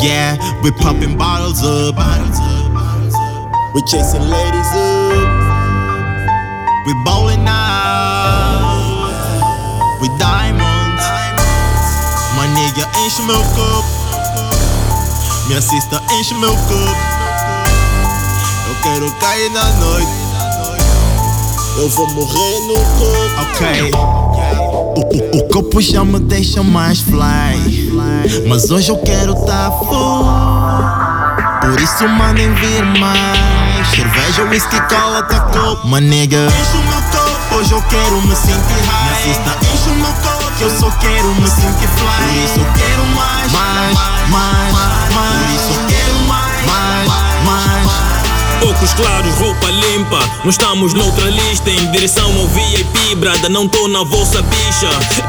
Yeah, we popping bottles up. We chasing ladies up. We bowling out. We diamonds. My nigga enche meu copo. Minha cista enche meu copo. Eu quero cair na noite. Eu vou morrer no copo. Ok. O, o, o copo já me deixa mais fly. Mas hoje eu quero tá full. Por isso mandem vir mais. Cerveja, whisky, cola, tá copo. My nigga. Enche o meu copo. Hoje eu quero me sentir high. Cista enche o meu copo. Eu só quero me sentir fly. Por isso eu quero mais. Mais, mais, mais. Por isso eu quero mais. Mais, mais. Óculos claros, roupa limpa, não estamos noutra lista Em direção ao VIP, brada, não tô na vossa bicha.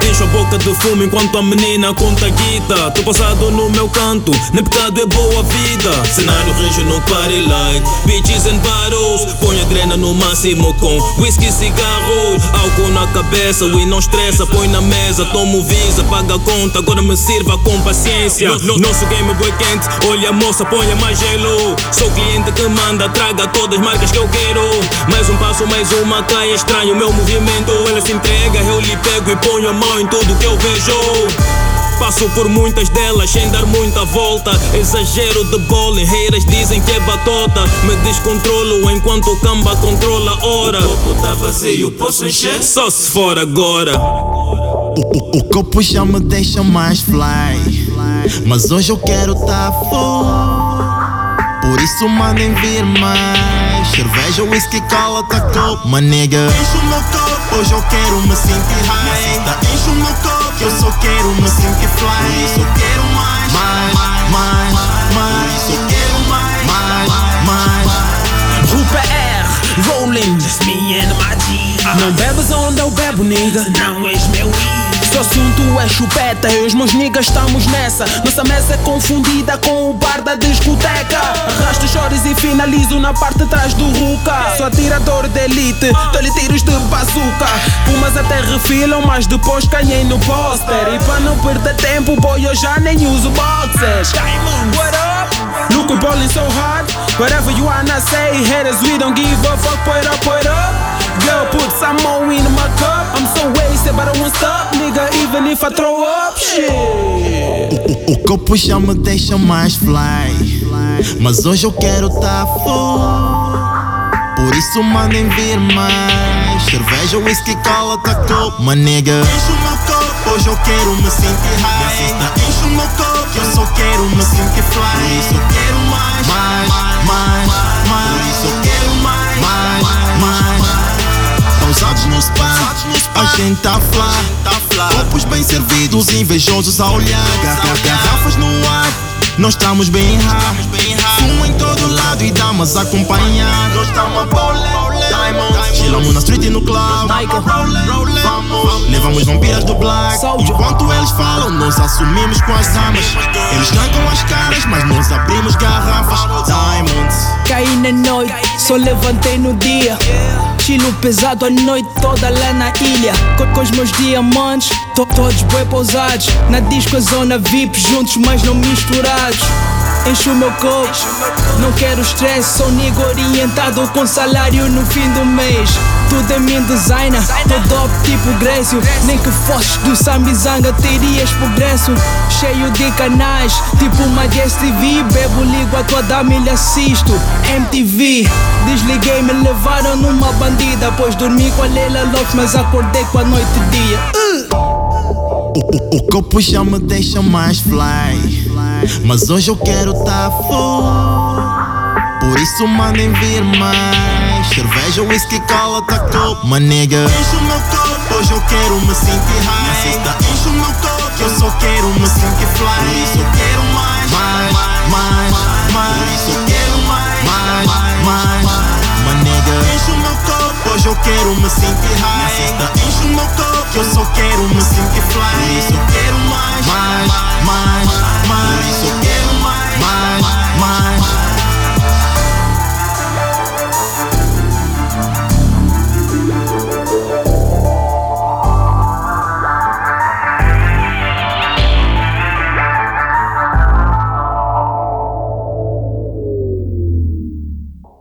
Encho a boca de fumo enquanto a menina conta guita. Tô passado no meu canto, nem pecado é boa vida. Cenário range no party like Bitches and bottles, põe a grana no máximo com Whisky, cigarros, álcool na cabeça E não estressa, põe na mesa, tomo visa, paga a conta. Agora me sirva com paciência. Nosso game boy quente, olha a moça, ponha mais gelo. Sou cliente que manda, traga todas as marcas que eu quero. Mais um passo, mais uma caia estranho meu movimento. Ela se entrega, eu lhe pego e ponho a mão em tudo que eu vejo. Passo por muitas delas sem dar muita volta. Exagero de bowling, haters dizem que é batota. Me descontrolo enquanto o camba controla a hora. O copo tá vazio, posso encher? Só se for agora. O, o, o copo já me deixa mais fly. Mas hoje eu quero tá full. Por isso mandem vir mais. Cerveja, whisky, cola, tá copo. My nigga. Enche o meu copo. Hoje eu quero me sentir high. Enche o meu copo. Que eu só quero me sentir fly. Por isso eu quero mais. Mais, mais, mais. Por isso eu quero mais. Mais, mais. Rupa R, rolling, just me and my G. Não bebes onde eu bebo, nigga. Não és meu I. O assunto é chupeta, e os meus niggas estamos nessa. Nossa mesa é confundida com o bar da discoteca. Arrasto chores e finalizo na parte de trás do Ruka. Sou atirador de elite, dou-lhe tiros de bazuca. Umas até refilam, mas depois ganhei no póster. E para não perder tempo, boy, eu já nem uso boxers. What up? Look, we ballin' so hard. Whatever you wanna say, haters, we don't give a fuck. Put up, put up. Girl, put some more in my cup. I'm so wasted, but I won't stop, nigga. Even if I throw up, shit. O, o copo já me deixa mais fly. Mas hoje eu quero tá full. Por isso mandem vir mais. Cerveja, whisky, cola, tá copo. My nigga. Enche o meu copo, hoje eu quero me sentir high. Enche o meu copo, eu só quero me sentir fly. No spa, a gente tá flá. Copos bem servidos, invejosos a olhar. Gar- Garrafas no ar, nós estamos bem high. Fumo em todo lado e damas a acompanhar. Nós estamos a bowling, diamonds. Chilamos na street e no club. Vamos, levamos vampiras do black. Enquanto eles falam, nós assumimos com as armas. Eles trancam as caras, mas nós abrimos garrafas. Diamonds. Caí na noite, só levantei no dia. Chilo pesado a noite toda lá na ilha. Com, com os meus diamantes, to, todos bem pousados. Na disco, a zona VIP, juntos, mas não misturados. Encho o meu copo, não quero stress. Sou nego orientado com salário no fim do mês. Tudo é minha designer, tô top tipo Grécio. Nem que fosses do Sambizanga terias progresso. Cheio de canais, tipo uma DSTV. Bebo, ligo a tua dama e assisto. MTV, desliguei, me levaram numa bandida. Pois dormi com a Leila Lopes, mas acordei com a noite e dia. O, copo já me deixa mais fly. Mas hoje eu quero tá full. Por isso mandem vir mais. Cerveja, whisky, cola, tá copo. My. Enche o meu copo, hoje eu quero me sentir high. Enche o meu que eu só quero me sentir fly. quero me sentir high. Nessa enche o meu copo, eu só quero me sentir fly. Por isso eu quero mais, mais, mais, mais. Por isso eu quero mais.